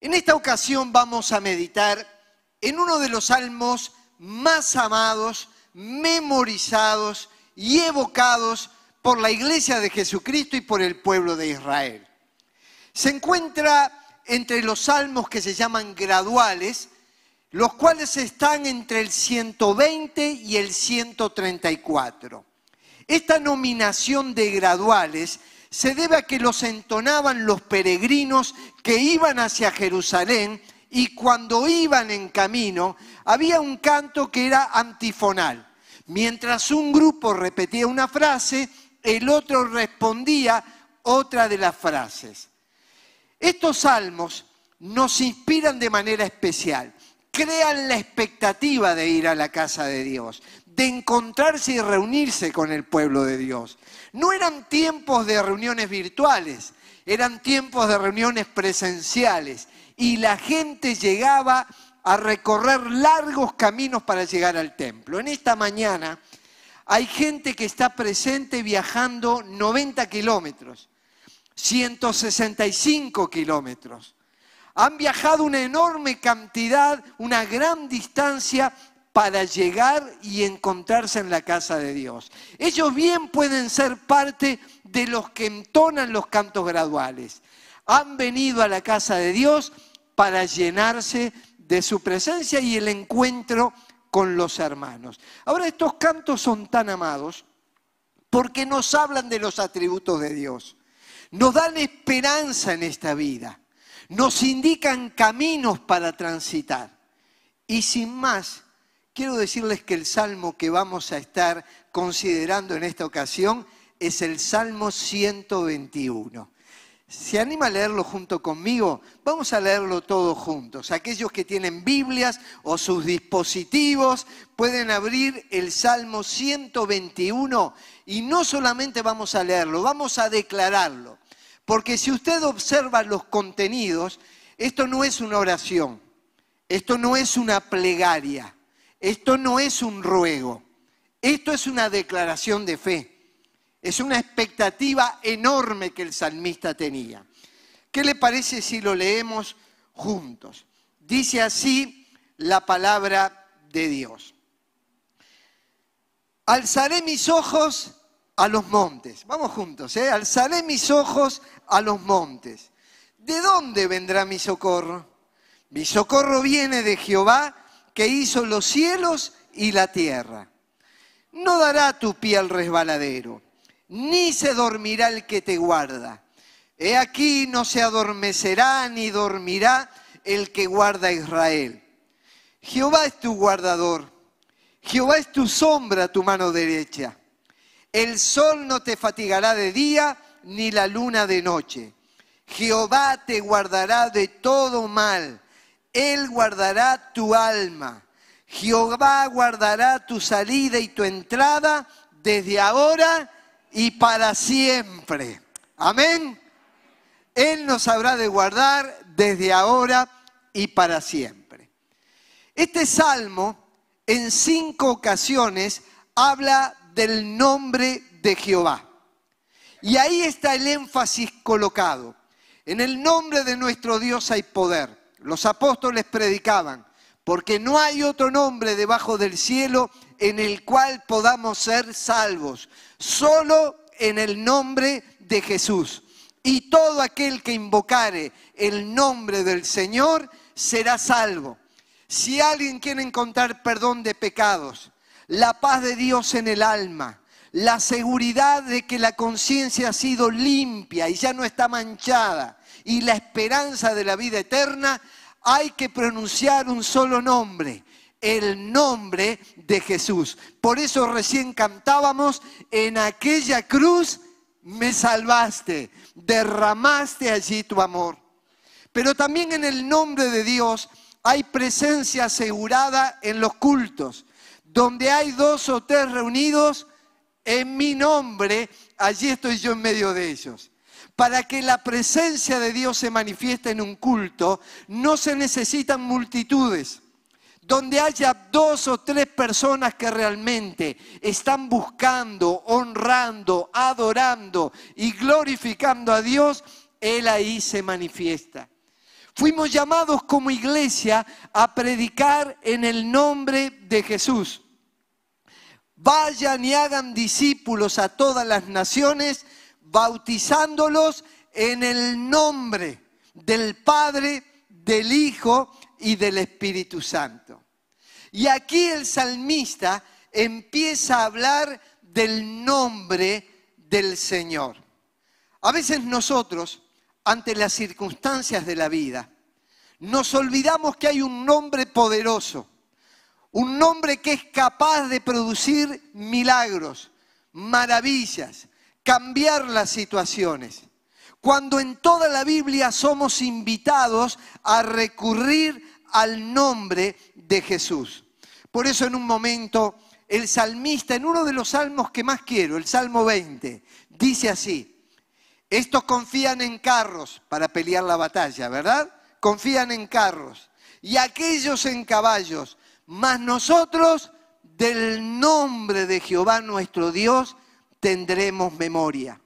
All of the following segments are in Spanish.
En esta ocasión vamos a meditar en uno de los salmos más amados, memorizados y evocados por la iglesia de Jesucristo y por el pueblo de Israel. Se encuentra entre los salmos que se llaman graduales, los cuales están entre el 120 y el 134. Esta nominación de graduales se debe a que los entonaban los peregrinos que iban hacia Jerusalén y cuando iban en camino había un canto que era antifonal. Mientras un grupo repetía una frase, el otro respondía otra de las frases. Estos salmos nos inspiran de manera especial, crean la expectativa de ir a la casa de Dios, de encontrarse y reunirse con el pueblo de Dios. No eran tiempos de reuniones virtuales, eran tiempos de reuniones presenciales y la gente llegaba a recorrer largos caminos para llegar al templo. En esta mañana hay gente que está presente viajando 90 kilómetros, 165 kilómetros. Han viajado una enorme cantidad, una gran distancia para llegar y encontrarse en la casa de Dios. Ellos bien pueden ser parte de los que entonan los cantos graduales. Han venido a la casa de Dios para llenarse de su presencia y el encuentro con los hermanos. Ahora estos cantos son tan amados porque nos hablan de los atributos de Dios, nos dan esperanza en esta vida, nos indican caminos para transitar. Y sin más, quiero decirles que el salmo que vamos a estar considerando en esta ocasión es el Salmo 121. ¿Se anima a leerlo junto conmigo? Vamos a leerlo todos juntos. Aquellos que tienen Biblias o sus dispositivos pueden abrir el Salmo 121 y no solamente vamos a leerlo, vamos a declararlo. Porque si usted observa los contenidos, esto no es una oración, esto no es una plegaria, esto no es un ruego, esto es una declaración de fe. Es una expectativa enorme que el salmista tenía. ¿Qué le parece si lo leemos juntos? Dice así la palabra de Dios. Alzaré mis ojos a los montes. Vamos juntos, ¿eh? Alzaré mis ojos a los montes. ¿De dónde vendrá mi socorro? Mi socorro viene de Jehová que hizo los cielos y la tierra. No dará tu pie al resbaladero, ni se dormirá el que te guarda. He aquí no se adormecerá ni dormirá el que guarda a Israel. Jehová es tu guardador, Jehová es tu sombra, tu mano derecha. El sol no te fatigará de día, ni la luna de noche. Jehová te guardará de todo mal él guardará tu alma. Jehová guardará tu salida y tu entrada desde ahora y para siempre. Amén. Él nos habrá de guardar desde ahora y para siempre. Este salmo en cinco ocasiones habla del nombre de Jehová. Y ahí está el énfasis colocado. En el nombre de nuestro Dios hay poder. Los apóstoles predicaban, porque no hay otro nombre debajo del cielo en el cual podamos ser salvos, solo en el nombre de Jesús. Y todo aquel que invocare el nombre del Señor será salvo. Si alguien quiere encontrar perdón de pecados, la paz de Dios en el alma, la seguridad de que la conciencia ha sido limpia y ya no está manchada, y la esperanza de la vida eterna, hay que pronunciar un solo nombre, el nombre de Jesús. Por eso recién cantábamos, en aquella cruz me salvaste, derramaste allí tu amor. Pero también en el nombre de Dios hay presencia asegurada en los cultos. Donde hay dos o tres reunidos en mi nombre, allí estoy yo en medio de ellos. Para que la presencia de Dios se manifieste en un culto, no se necesitan multitudes. Donde haya dos o tres personas que realmente están buscando, honrando, adorando y glorificando a Dios, Él ahí se manifiesta. Fuimos llamados como iglesia a predicar en el nombre de Jesús. Vayan y hagan discípulos a todas las naciones, bautizándolos en el nombre del Padre, del Hijo y del Espíritu Santo. Y aquí el salmista empieza a hablar del nombre del Señor. A veces nosotros, ante las circunstancias de la vida, nos olvidamos que hay un nombre poderoso, un nombre que es capaz de producir milagros, maravillas, cambiar las situaciones. Cuando en toda la Biblia somos invitados a recurrir al nombre de Jesús. Por eso en un momento el salmista, en uno de los salmos que más quiero, el Salmo 20, dice así, estos confían en carros para pelear la batalla, ¿verdad? Confían en carros. Y aquellos en caballos, mas nosotros del nombre de Jehová nuestro Dios tendremos memoria.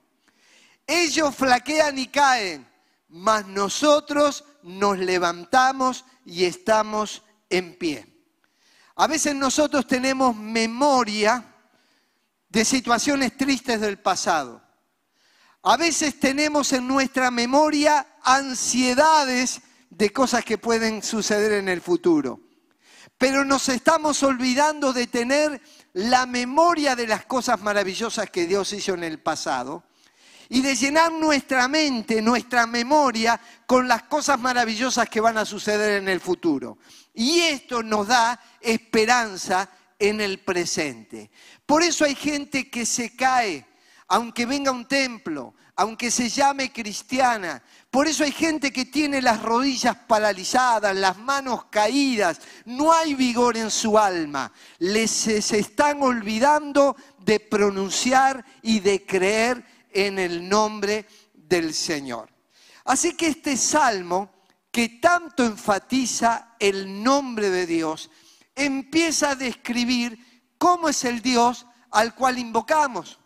Ellos flaquean y caen, mas nosotros nos levantamos y estamos en pie. A veces nosotros tenemos memoria de situaciones tristes del pasado. A veces tenemos en nuestra memoria ansiedades de cosas que pueden suceder en el futuro. Pero nos estamos olvidando de tener la memoria de las cosas maravillosas que Dios hizo en el pasado y de llenar nuestra mente, nuestra memoria con las cosas maravillosas que van a suceder en el futuro. Y esto nos da esperanza en el presente. Por eso hay gente que se cae, aunque venga un templo, aunque se llame cristiana. Por eso hay gente que tiene las rodillas paralizadas, las manos caídas, no hay vigor en su alma. Les se están olvidando de pronunciar y de creer en el nombre del Señor. Así que este salmo, que tanto enfatiza el nombre de Dios, empieza a describir cómo es el Dios al cual invocamos,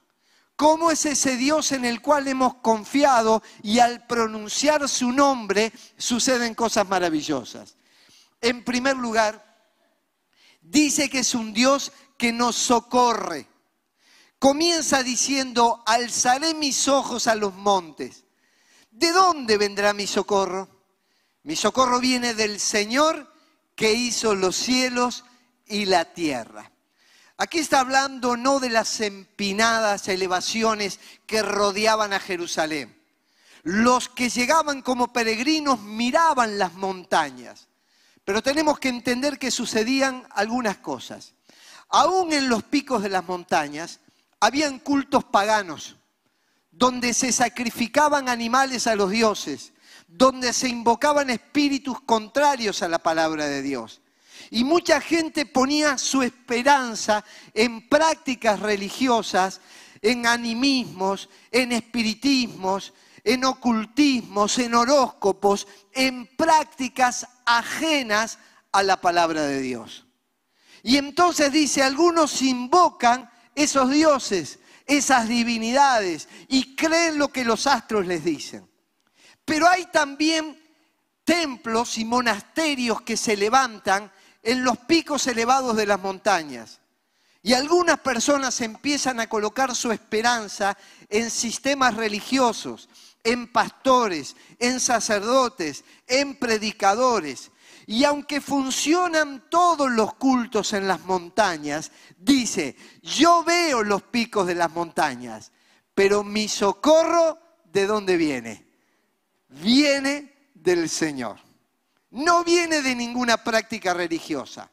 cómo es ese Dios en el cual hemos confiado y al pronunciar su nombre suceden cosas maravillosas. En primer lugar, dice que es un Dios que nos socorre comienza diciendo, alzaré mis ojos a los montes. ¿De dónde vendrá mi socorro? Mi socorro viene del Señor que hizo los cielos y la tierra. Aquí está hablando no de las empinadas elevaciones que rodeaban a Jerusalén. Los que llegaban como peregrinos miraban las montañas, pero tenemos que entender que sucedían algunas cosas. Aún en los picos de las montañas habían cultos paganos, donde se sacrificaban animales a los dioses, donde se invocaban espíritus contrarios a la palabra de Dios. Y mucha gente ponía su esperanza en prácticas religiosas, en animismos, en espiritismos, en ocultismos, en horóscopos, en prácticas ajenas a la palabra de Dios. Y entonces dice, algunos invocan esos dioses, esas divinidades y creen lo que los astros les dicen. Pero hay también templos y monasterios que se levantan en los picos elevados de las montañas. Y algunas personas empiezan a colocar su esperanza en sistemas religiosos, en pastores, en sacerdotes, en predicadores. Y aunque funcionan todos los cultos en las montañas, dice, yo veo los picos de las montañas, pero mi socorro, ¿de dónde viene? Viene del Señor. No viene de ninguna práctica religiosa.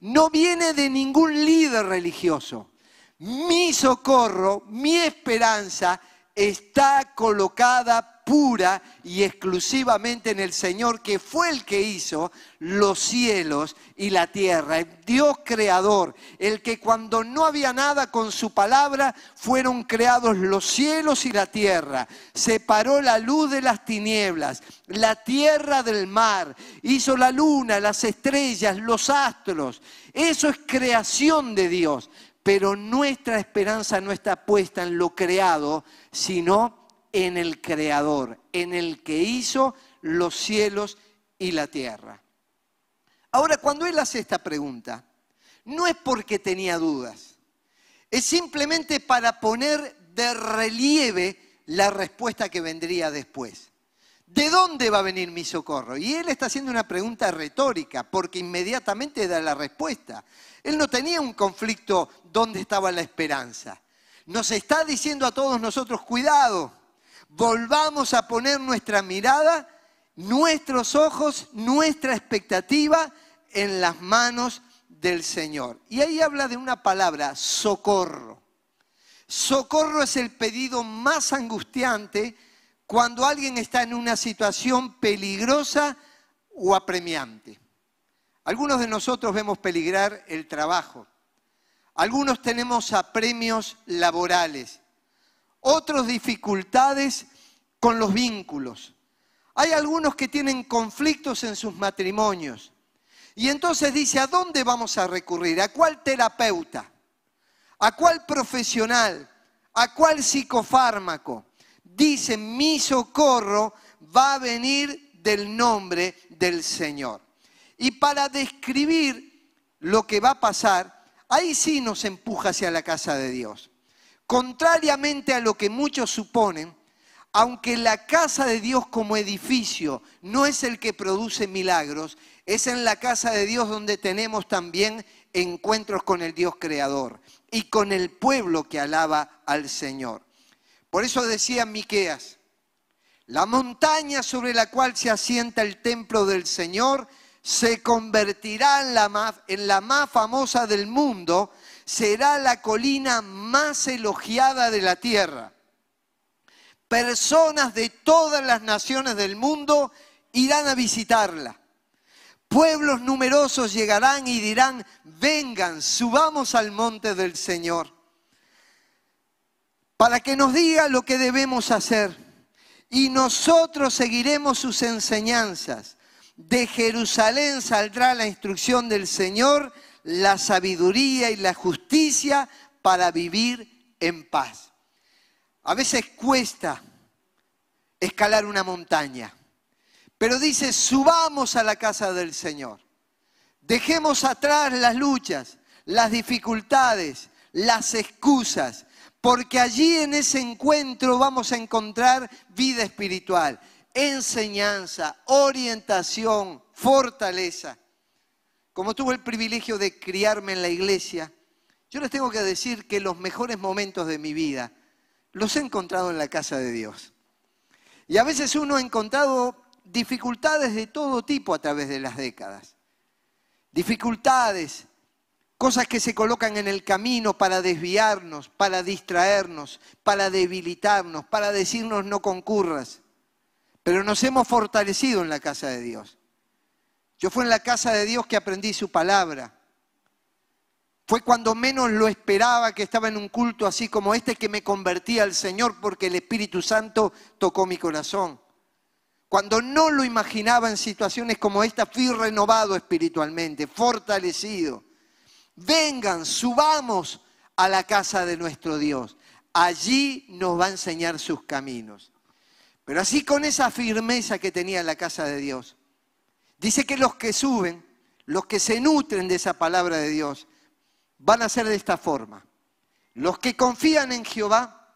No viene de ningún líder religioso. Mi socorro, mi esperanza está colocada pura y exclusivamente en el Señor, que fue el que hizo los cielos y la tierra, el Dios creador, el que cuando no había nada con su palabra, fueron creados los cielos y la tierra, separó la luz de las tinieblas, la tierra del mar, hizo la luna, las estrellas, los astros, eso es creación de Dios. Pero nuestra esperanza no está puesta en lo creado, sino en el Creador, en el que hizo los cielos y la tierra. Ahora, cuando él hace esta pregunta, no es porque tenía dudas, es simplemente para poner de relieve la respuesta que vendría después. ¿De dónde va a venir mi socorro? Y él está haciendo una pregunta retórica, porque inmediatamente da la respuesta. Él no tenía un conflicto dónde estaba la esperanza. Nos está diciendo a todos nosotros, cuidado, volvamos a poner nuestra mirada, nuestros ojos, nuestra expectativa en las manos del Señor. Y ahí habla de una palabra, socorro. Socorro es el pedido más angustiante cuando alguien está en una situación peligrosa o apremiante. Algunos de nosotros vemos peligrar el trabajo. Algunos tenemos apremios laborales. Otros dificultades con los vínculos. Hay algunos que tienen conflictos en sus matrimonios. Y entonces dice, ¿a dónde vamos a recurrir? ¿A cuál terapeuta? ¿A cuál profesional? ¿A cuál psicofármaco? dice, mi socorro va a venir del nombre del Señor. Y para describir lo que va a pasar, ahí sí nos empuja hacia la casa de Dios. Contrariamente a lo que muchos suponen, aunque la casa de Dios como edificio no es el que produce milagros, es en la casa de Dios donde tenemos también encuentros con el Dios creador y con el pueblo que alaba al Señor. Por eso decía Miqueas, la montaña sobre la cual se asienta el templo del Señor se convertirá en la, más, en la más famosa del mundo, será la colina más elogiada de la tierra. Personas de todas las naciones del mundo irán a visitarla. Pueblos numerosos llegarán y dirán, vengan, subamos al monte del Señor para que nos diga lo que debemos hacer. Y nosotros seguiremos sus enseñanzas. De Jerusalén saldrá la instrucción del Señor, la sabiduría y la justicia para vivir en paz. A veces cuesta escalar una montaña, pero dice, subamos a la casa del Señor. Dejemos atrás las luchas, las dificultades, las excusas porque allí en ese encuentro vamos a encontrar vida espiritual, enseñanza, orientación, fortaleza. Como tuve el privilegio de criarme en la iglesia, yo les tengo que decir que los mejores momentos de mi vida los he encontrado en la casa de Dios. Y a veces uno ha encontrado dificultades de todo tipo a través de las décadas. Dificultades cosas que se colocan en el camino para desviarnos, para distraernos, para debilitarnos, para decirnos no concurras. Pero nos hemos fortalecido en la casa de Dios. Yo fue en la casa de Dios que aprendí su palabra. Fue cuando menos lo esperaba que estaba en un culto así como este que me convertía al Señor porque el Espíritu Santo tocó mi corazón. Cuando no lo imaginaba en situaciones como esta, fui renovado espiritualmente, fortalecido vengan, subamos a la casa de nuestro Dios. Allí nos va a enseñar sus caminos. Pero así con esa firmeza que tenía la casa de Dios, dice que los que suben, los que se nutren de esa palabra de Dios, van a ser de esta forma. Los que confían en Jehová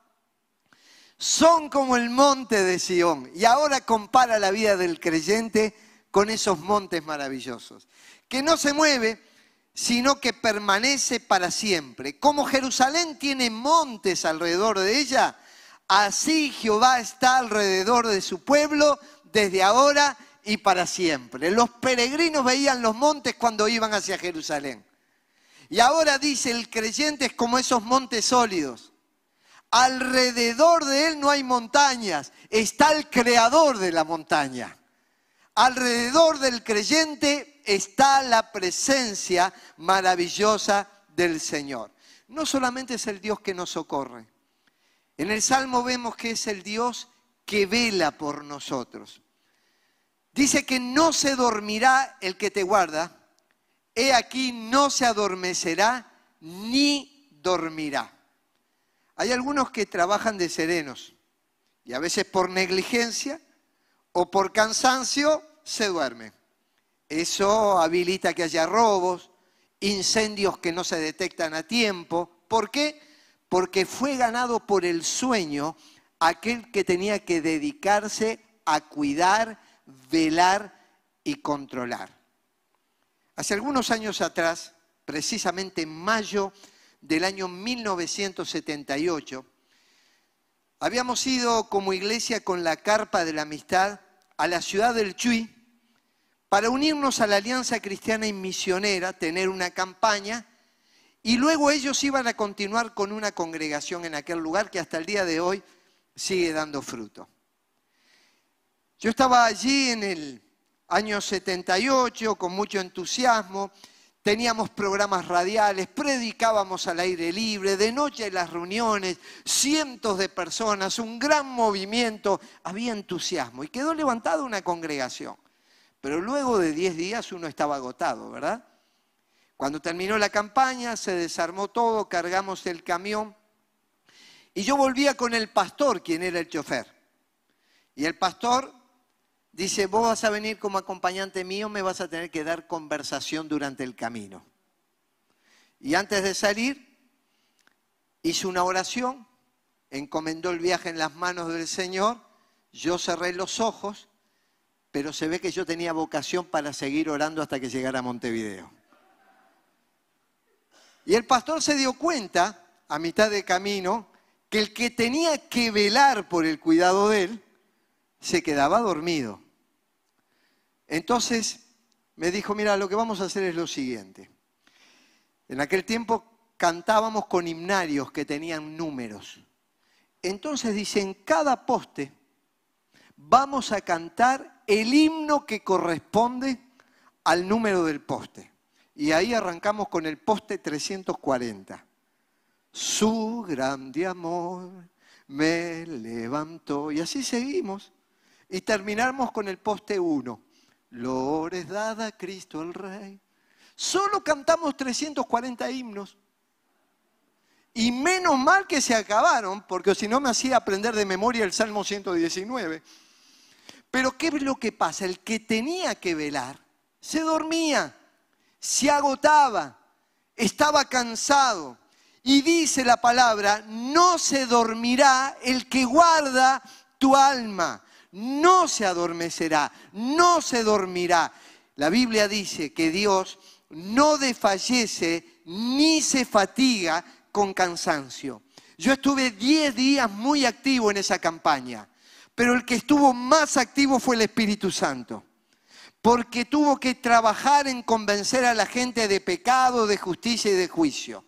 son como el monte de Sión. Y ahora compara la vida del creyente con esos montes maravillosos. Que no se mueve sino que permanece para siempre. Como Jerusalén tiene montes alrededor de ella, así Jehová está alrededor de su pueblo desde ahora y para siempre. Los peregrinos veían los montes cuando iban hacia Jerusalén. Y ahora dice, el creyente es como esos montes sólidos. Alrededor de él no hay montañas, está el creador de la montaña. Alrededor del creyente está la presencia maravillosa del Señor. No solamente es el Dios que nos socorre. En el Salmo vemos que es el Dios que vela por nosotros. Dice que no se dormirá el que te guarda. He aquí no se adormecerá ni dormirá. Hay algunos que trabajan de serenos y a veces por negligencia o por cansancio se duerme. Eso habilita que haya robos, incendios que no se detectan a tiempo. ¿Por qué? Porque fue ganado por el sueño aquel que tenía que dedicarse a cuidar, velar y controlar. Hace algunos años atrás, precisamente en mayo del año 1978, habíamos ido como iglesia con la carpa de la amistad a la ciudad del Chuy para unirnos a la Alianza Cristiana y Misionera, tener una campaña, y luego ellos iban a continuar con una congregación en aquel lugar que hasta el día de hoy sigue dando fruto. Yo estaba allí en el año 78 con mucho entusiasmo, teníamos programas radiales, predicábamos al aire libre, de noche en las reuniones, cientos de personas, un gran movimiento, había entusiasmo y quedó levantada una congregación. Pero luego de 10 días uno estaba agotado, ¿verdad? Cuando terminó la campaña, se desarmó todo, cargamos el camión y yo volvía con el pastor, quien era el chofer. Y el pastor dice, vos vas a venir como acompañante mío, me vas a tener que dar conversación durante el camino. Y antes de salir, hizo una oración, encomendó el viaje en las manos del Señor, yo cerré los ojos, pero se ve que yo tenía vocación para seguir orando hasta que llegara a Montevideo. Y el pastor se dio cuenta, a mitad de camino, que el que tenía que velar por el cuidado de él se quedaba dormido. Entonces me dijo, mira, lo que vamos a hacer es lo siguiente. En aquel tiempo cantábamos con himnarios que tenían números. Entonces dice, en cada poste vamos a cantar el himno que corresponde al número del poste. Y ahí arrancamos con el poste 340. Su grande amor me levantó. Y así seguimos. Y terminamos con el poste 1. Lores dada a Cristo el Rey. Solo cantamos 340 himnos. Y menos mal que se acabaron, porque si no me hacía aprender de memoria el Salmo 119. Pero ¿qué es lo que pasa? El que tenía que velar se dormía, se agotaba, estaba cansado y dice la palabra, no se dormirá el que guarda tu alma, no se adormecerá, no se dormirá. La Biblia dice que Dios no desfallece ni se fatiga con cansancio. Yo estuve 10 días muy activo en esa campaña, pero el que estuvo más activo fue el Espíritu Santo, porque tuvo que trabajar en convencer a la gente de pecado, de justicia y de juicio.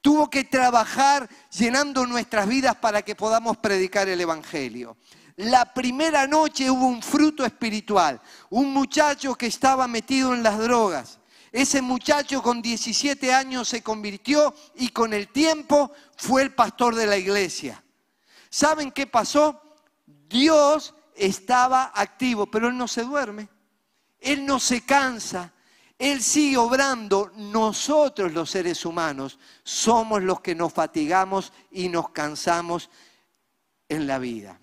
Tuvo que trabajar llenando nuestras vidas para que podamos predicar el Evangelio. La primera noche hubo un fruto espiritual, un muchacho que estaba metido en las drogas. Ese muchacho con 17 años se convirtió y con el tiempo fue el pastor de la iglesia. ¿Saben qué pasó? Dios estaba activo, pero Él no se duerme, Él no se cansa, él sigue obrando, nosotros los seres humanos somos los que nos fatigamos y nos cansamos en la vida.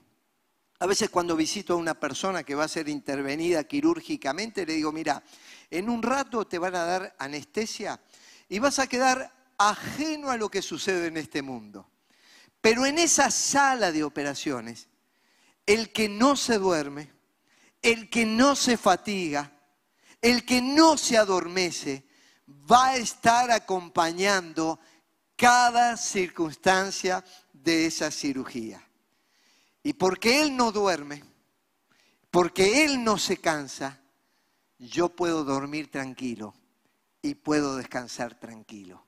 A veces cuando visito a una persona que va a ser intervenida quirúrgicamente, le digo, mira, en un rato te van a dar anestesia y vas a quedar ajeno a lo que sucede en este mundo. Pero en esa sala de operaciones, el que no se duerme, el que no se fatiga, el que no se adormece va a estar acompañando cada circunstancia de esa cirugía. Y porque Él no duerme, porque Él no se cansa, yo puedo dormir tranquilo y puedo descansar tranquilo.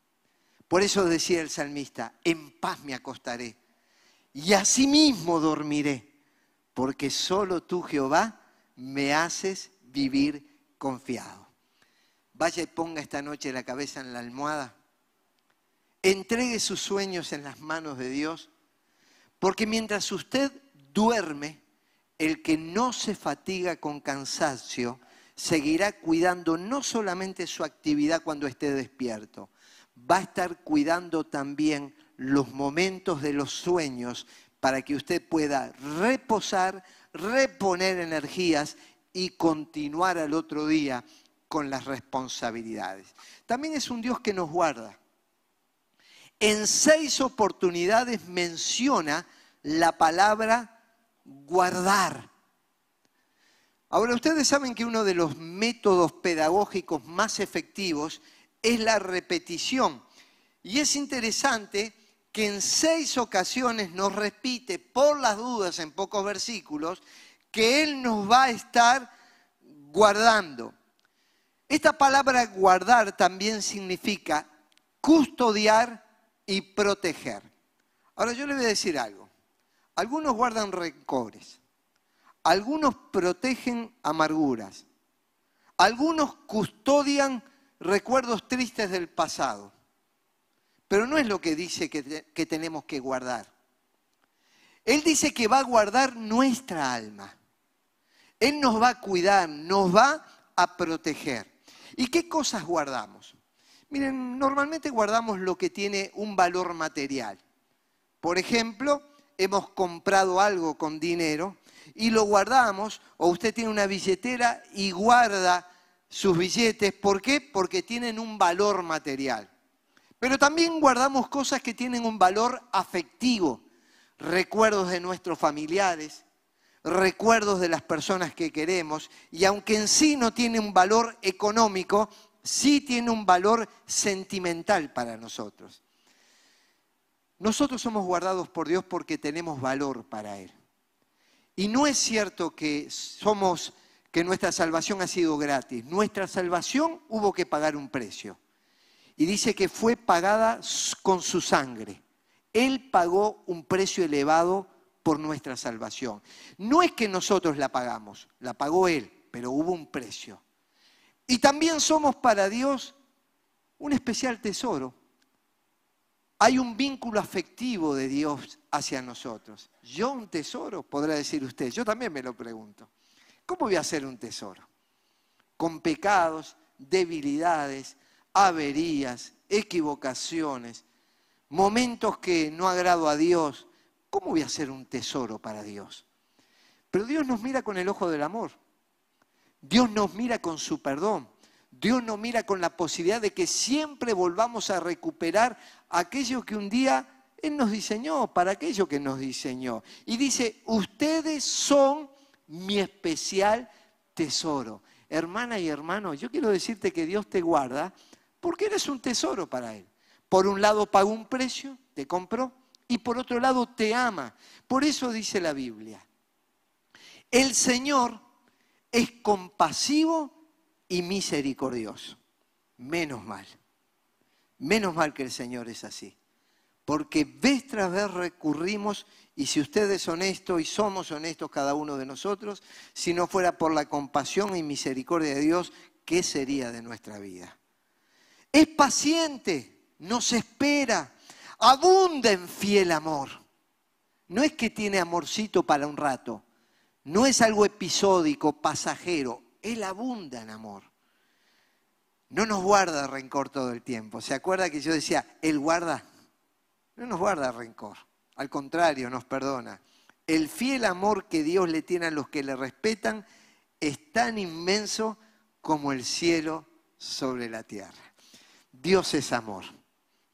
Por eso decía el salmista, en paz me acostaré y asimismo dormiré, porque solo tú, Jehová, me haces vivir confiado. Vaya y ponga esta noche la cabeza en la almohada. Entregue sus sueños en las manos de Dios, porque mientras usted duerme, el que no se fatiga con cansancio seguirá cuidando no solamente su actividad cuando esté despierto, va a estar cuidando también los momentos de los sueños para que usted pueda reposar, reponer energías y continuar al otro día con las responsabilidades. También es un Dios que nos guarda. En seis oportunidades menciona la palabra guardar. Ahora, ustedes saben que uno de los métodos pedagógicos más efectivos es la repetición. Y es interesante que en seis ocasiones nos repite, por las dudas en pocos versículos, que Él nos va a estar guardando. Esta palabra guardar también significa custodiar y proteger. Ahora yo le voy a decir algo. Algunos guardan rencores, algunos protegen amarguras, algunos custodian recuerdos tristes del pasado. Pero no es lo que dice que, que, tenemos que guardar. Él dice que va a guardar nuestra alma. Él nos va a cuidar, nos va a proteger. ¿Y qué cosas guardamos? Miren, normalmente guardamos lo que tiene un valor material. Por ejemplo, hemos comprado algo con dinero y lo guardamos, o usted tiene una billetera y guarda sus billetes. ¿Por qué? Porque tienen un valor material. Pero también guardamos cosas que tienen un valor afectivo, recuerdos de nuestros familiares, recuerdos de las personas que queremos, y aunque en sí no tiene un valor económico, sí tiene un valor sentimental para nosotros. Nosotros somos guardados por Dios porque tenemos valor para Él. Y no es cierto que somos que nuestra salvación ha sido gratis. Nuestra salvación hubo que pagar un precio. Y dice que fue pagada con su sangre. Él pagó un precio elevado por nuestra salvación. No es que nosotros la pagamos, la pagó Él, pero hubo un precio. Y también somos para Dios un especial tesoro. Hay un vínculo afectivo de Dios hacia nosotros. Yo un tesoro, podrá decir usted. Yo también me lo pregunto. ¿Cómo voy a ser un tesoro? Con pecados, debilidades, averías, equivocaciones, momentos que no agrado a Dios, ¿Cómo voy a ser un tesoro para Dios? Pero Dios nos mira con el ojo del amor. Dios nos mira con su perdón. Dios nos mira con la posibilidad de que siempre volvamos a recuperar aquello que un día Él nos diseñó, para aquello que nos diseñó. Y dice, ustedes son mi especial tesoro. Hermana y hermano, yo quiero decirte que Dios te guarda porque eres un tesoro para Él. Por un lado pagó un precio, te compró, y por otro lado te ama. Por eso dice la Biblia, el Señor es compasivo y misericordioso. Menos mal. Menos mal que el Señor es así. Porque vez tras vez recurrimos, y si usted es honesto y somos honestos cada uno de nosotros, si no fuera por la compasión y misericordia de Dios, ¿qué sería de nuestra vida? Es paciente, nos espera, abunda en fiel amor. No es que tiene amorcito para un rato, no es algo episódico, pasajero, Él abunda en amor. No nos guarda rencor todo el tiempo. ¿Se acuerda que yo decía, Él guarda? No nos guarda rencor, al contrario, nos perdona. El fiel amor que Dios le tiene a los que le respetan es tan inmenso como el cielo sobre la tierra. Dios es amor.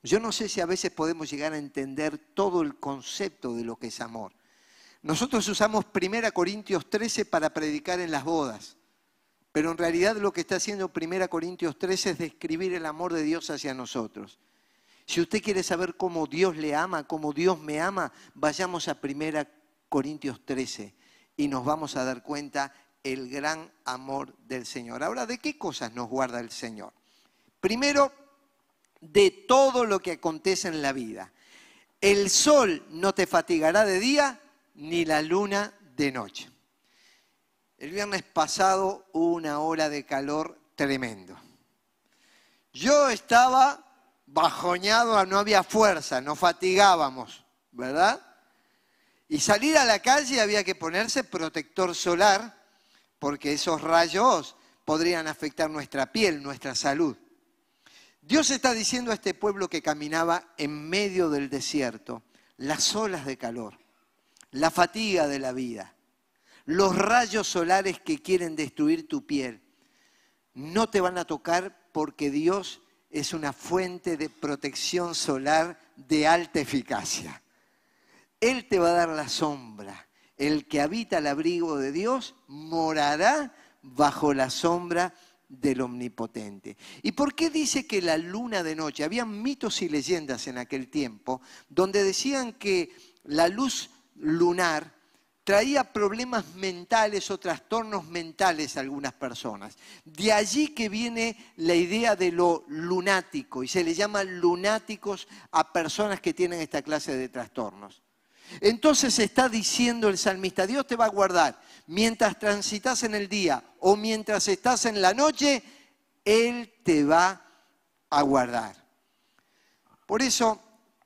Yo no sé si a veces podemos llegar a entender todo el concepto de lo que es amor. Nosotros usamos 1 Corintios 13 para predicar en las bodas, pero en realidad lo que está haciendo 1 Corintios 13 es describir el amor de Dios hacia nosotros. Si usted quiere saber cómo Dios le ama, cómo Dios me ama, vayamos a 1 Corintios 13 y nos vamos a dar cuenta el gran amor del Señor. Ahora, ¿de qué cosas nos guarda el Señor? Primero, de todo lo que acontece en la vida. El sol no te fatigará de día, ni la luna de noche. El viernes pasado hubo una hora de calor tremendo. Yo estaba bajoñado, no había fuerza, nos fatigábamos, ¿verdad? Y salir a la calle había que ponerse protector solar, porque esos rayos podrían afectar nuestra piel, nuestra salud. Dios está diciendo a este pueblo que caminaba en medio del desierto, las olas de calor, la fatiga de la vida, los rayos solares que quieren destruir tu piel, no te van a tocar porque Dios es una fuente de protección solar de alta eficacia. Él te va a dar la sombra. El que habita el abrigo de Dios morará bajo la sombra del Omnipotente. ¿Y por qué dice que la luna de noche? Había mitos y leyendas en aquel tiempo donde decían que la luz lunar traía problemas mentales o trastornos mentales a algunas personas. De allí que viene la idea de lo lunático y se le llama lunáticos a personas que tienen esta clase de trastornos. Entonces está diciendo el salmista, Dios te va a guardar mientras transitas en el día o mientras estás en la noche, Él te va a guardar. Por eso,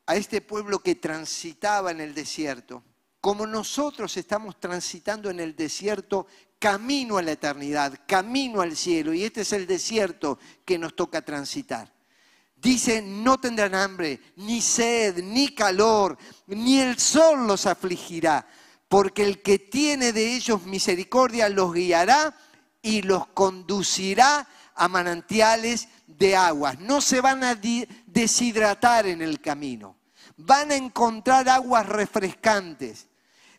a este pueblo que transitaba en el desierto, como nosotros estamos transitando en el desierto camino a la eternidad, camino al cielo, y este es el desierto que nos toca transitar. Dice, no tendrán hambre, ni sed, ni calor, ni el sol los afligirá, porque el que tiene de ellos misericordia los guiará y los conducirá a manantiales de aguas. No se van a deshidratar en el camino, van a encontrar aguas refrescantes.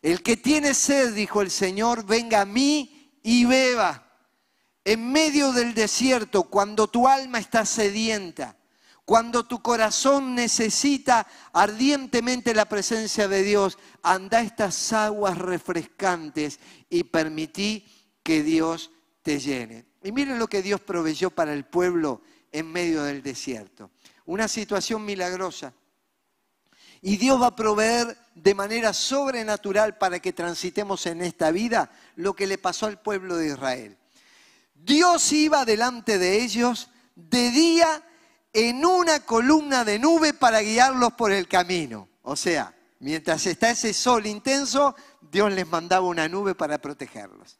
El que tiene sed, dijo el Señor, venga a mí y beba. En medio del desierto, cuando tu alma está sedienta, cuando tu corazón necesita ardientemente la presencia de Dios, anda a estas aguas refrescantes y permití que Dios te llene. Y miren lo que Dios proveyó para el pueblo en medio del desierto. Una situación milagrosa. Y Dios va a proveer de manera sobrenatural para que transitemos en esta vida lo que le pasó al pueblo de Israel. Dios iba delante de ellos de día en una columna de nube para guiarlos por el camino. O sea, mientras está ese sol intenso, Dios les mandaba una nube para protegerlos.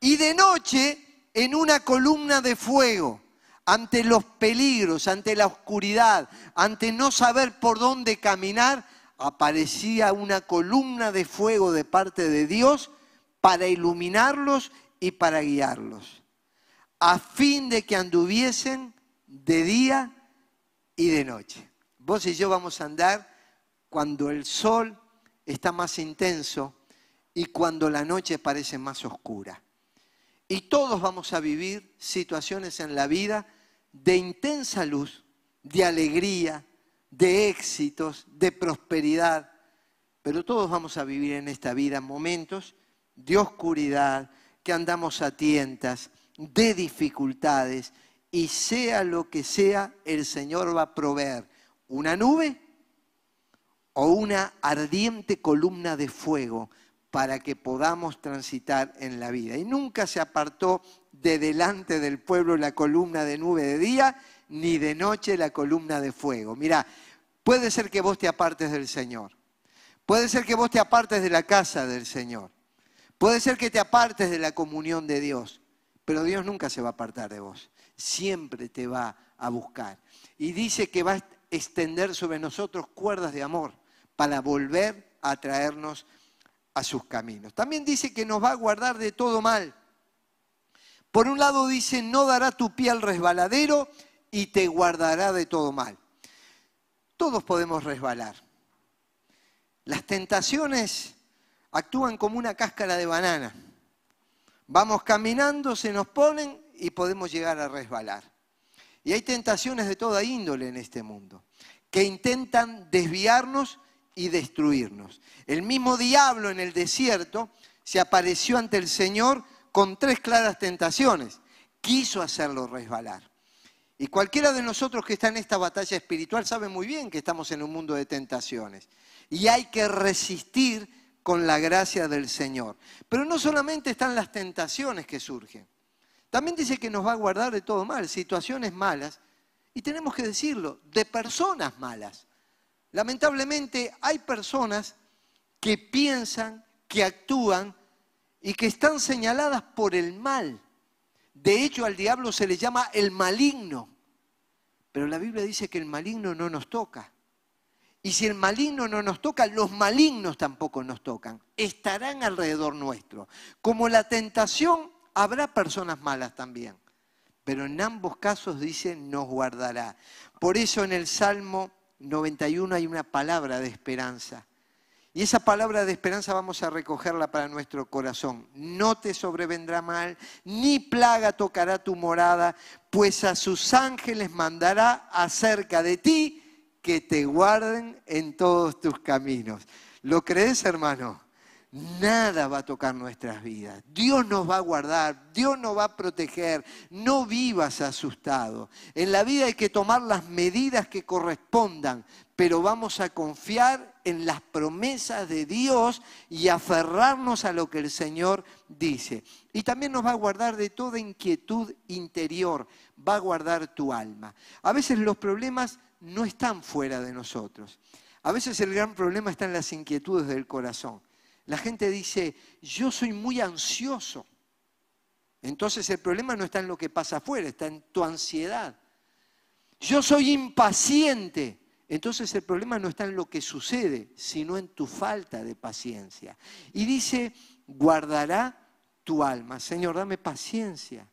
Y de noche en una columna de fuego, ante los peligros, ante la oscuridad, ante no saber por dónde caminar, aparecía una columna de fuego de parte de Dios para iluminarlos y para guiarlos, a fin de que anduviesen de día y de noche. Vos y yo vamos a andar cuando el sol está más intenso y cuando la noche parece más oscura. Y todos vamos a vivir situaciones en la vida de intensa luz, de alegría, de éxitos, de prosperidad. Pero todos vamos a vivir en esta vida momentos de oscuridad, que andamos a tientas, de dificultades, y sea lo que sea, el Señor va a proveer una nube o una ardiente columna de fuego para que podamos transitar en la vida. Y nunca se apartó de delante del pueblo la columna de nube de día, ni de noche la columna de fuego. Mira, puede ser que vos te apartes del Señor. Puede ser que vos te apartes de la casa del Señor. Puede ser que te apartes de la comunión de Dios. Pero Dios nunca se va a apartar de vos siempre te va a buscar. Y dice que va a extender sobre nosotros cuerdas de amor para volver a traernos a sus caminos. También dice que nos va a guardar de todo mal. Por un lado dice, no dará tu pie al resbaladero y te guardará de todo mal. Todos podemos resbalar. Las tentaciones actúan como una cáscara de banana. Vamos caminando, se nos ponen y podemos llegar a resbalar. Y hay tentaciones de toda índole en este mundo, que intentan desviarnos y destruirnos. El mismo diablo en el desierto se apareció ante el Señor con tres claras tentaciones. Quiso hacerlo resbalar. Y cualquiera de nosotros que está en esta batalla espiritual sabe muy bien que estamos en un mundo de tentaciones. Y hay que resistir con la gracia del Señor. Pero no solamente están las tentaciones que surgen. También dice que nos va a guardar de todo mal, situaciones malas, y tenemos que decirlo, de personas malas. Lamentablemente hay personas que piensan, que actúan y que están señaladas por el mal. De hecho, al diablo se le llama el maligno. Pero la Biblia dice que el maligno no nos toca. Y si el maligno no nos toca, los malignos tampoco nos tocan. Estarán alrededor nuestro. Como la tentación, habrá personas malas también. Pero en ambos casos dice, nos guardará. Por eso en el Salmo 91 hay una palabra de esperanza. Y esa palabra de esperanza vamos a recogerla para nuestro corazón. No te sobrevendrá mal, ni plaga tocará tu morada, pues a sus ángeles mandará acerca de ti que te guarden en todos tus caminos. ¿Lo crees, hermano? Nada va a tocar nuestras vidas. Dios nos va a guardar, Dios nos va a proteger. No vivas asustado. En la vida hay que tomar las medidas que correspondan, pero vamos a confiar en las promesas de Dios y aferrarnos a lo que el Señor dice. Y también nos va a guardar de toda inquietud interior, va a guardar tu alma. A veces los problemas no están fuera de nosotros. A veces el gran problema está en las inquietudes del corazón. La gente dice, yo soy muy ansioso. Entonces el problema no está en lo que pasa afuera, está en tu ansiedad. Yo soy impaciente. Entonces el problema no está en lo que sucede, sino en tu falta de paciencia. Y dice, guardará tu alma. Señor, dame paciencia.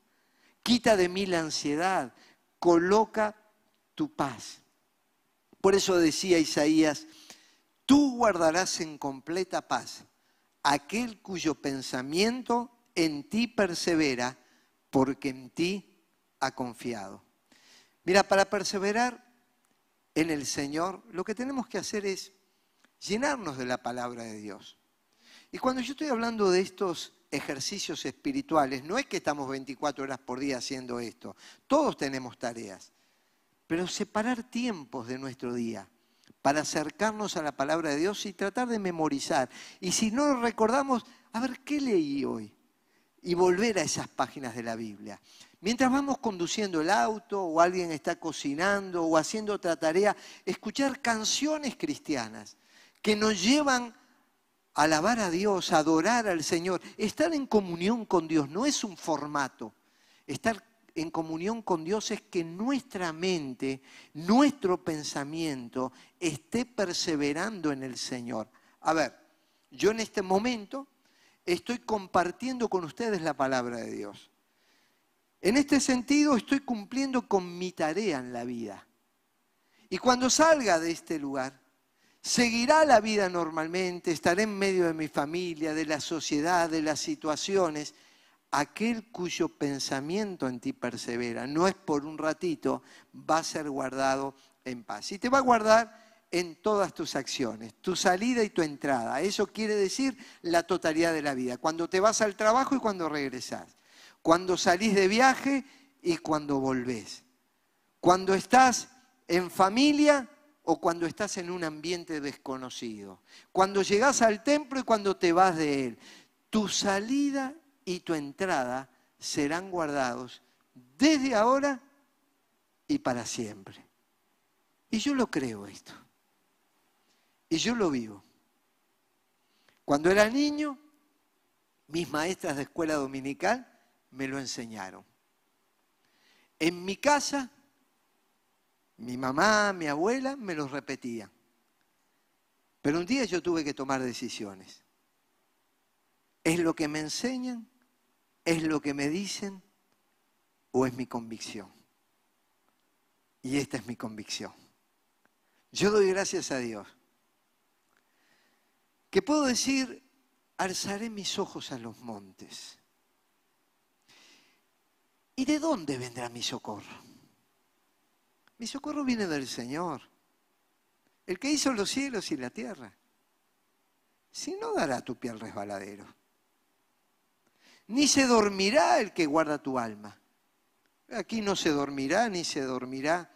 Quita de mí la ansiedad. Coloca tu paz. Por eso decía Isaías, tú guardarás en completa paz aquel cuyo pensamiento en ti persevera, porque en ti ha confiado. Mira, para perseverar en el Señor, lo que tenemos que hacer es llenarnos de la palabra de Dios. Y cuando yo estoy hablando de estos ejercicios espirituales, no es que estamos 24 horas por día haciendo esto, todos tenemos tareas pero separar tiempos de nuestro día para acercarnos a la palabra de Dios y tratar de memorizar. Y si no recordamos, a ver, ¿qué leí hoy? Y volver a esas páginas de la Biblia. Mientras vamos conduciendo el auto o alguien está cocinando o haciendo otra tarea, escuchar canciones cristianas que nos llevan a alabar a Dios, a adorar al Señor. Estar en comunión con Dios no es un formato. Estar en comunión con Dios es que nuestra mente, nuestro pensamiento esté perseverando en el Señor. A ver, yo en este momento estoy compartiendo con ustedes la palabra de Dios. En este sentido estoy cumpliendo con mi tarea en la vida. Y cuando salga de este lugar, seguirá la vida normalmente, estaré en medio de mi familia, de la sociedad, de las situaciones aquel cuyo pensamiento en ti persevera, no es por un ratito, va a ser guardado en paz. Y te va a guardar en todas tus acciones, tu salida y tu entrada. Eso quiere decir la totalidad de la vida. Cuando te vas al trabajo y cuando regresas. Cuando salís de viaje y cuando volvés. Cuando estás en familia o cuando estás en un ambiente desconocido. Cuando llegás al templo y cuando te vas de él. Tu salida y tu entrada serán guardados desde ahora y para siempre. Y yo lo creo esto. Y yo lo vivo. Cuando era niño, mis maestras de escuela dominical me lo enseñaron. En mi casa, mi mamá, mi abuela me lo repetían. Pero un día yo tuve que tomar decisiones. ¿Es lo que me enseñan ¿Es lo que me dicen o es mi convicción? Y esta es mi convicción. Yo doy gracias a Dios. Que puedo decir, alzaré mis ojos a los montes. ¿Y de dónde vendrá mi socorro? Mi socorro viene del Señor, el que hizo los cielos y la tierra. Si no dará tu pie al resbaladero ni se dormirá el que guarda tu alma. Aquí no se dormirá, ni se dormirá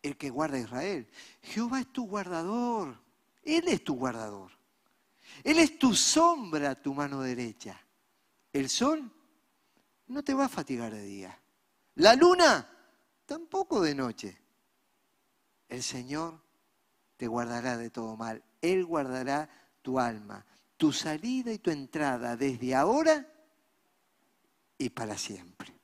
el que guarda Israel. Jehová es tu guardador. Él es tu guardador. Él es tu sombra, tu mano derecha. El sol no te va a fatigar de día. La luna tampoco de noche. El Señor te guardará de todo mal. Él guardará tu alma, tu salida y tu entrada desde ahora y para siempre.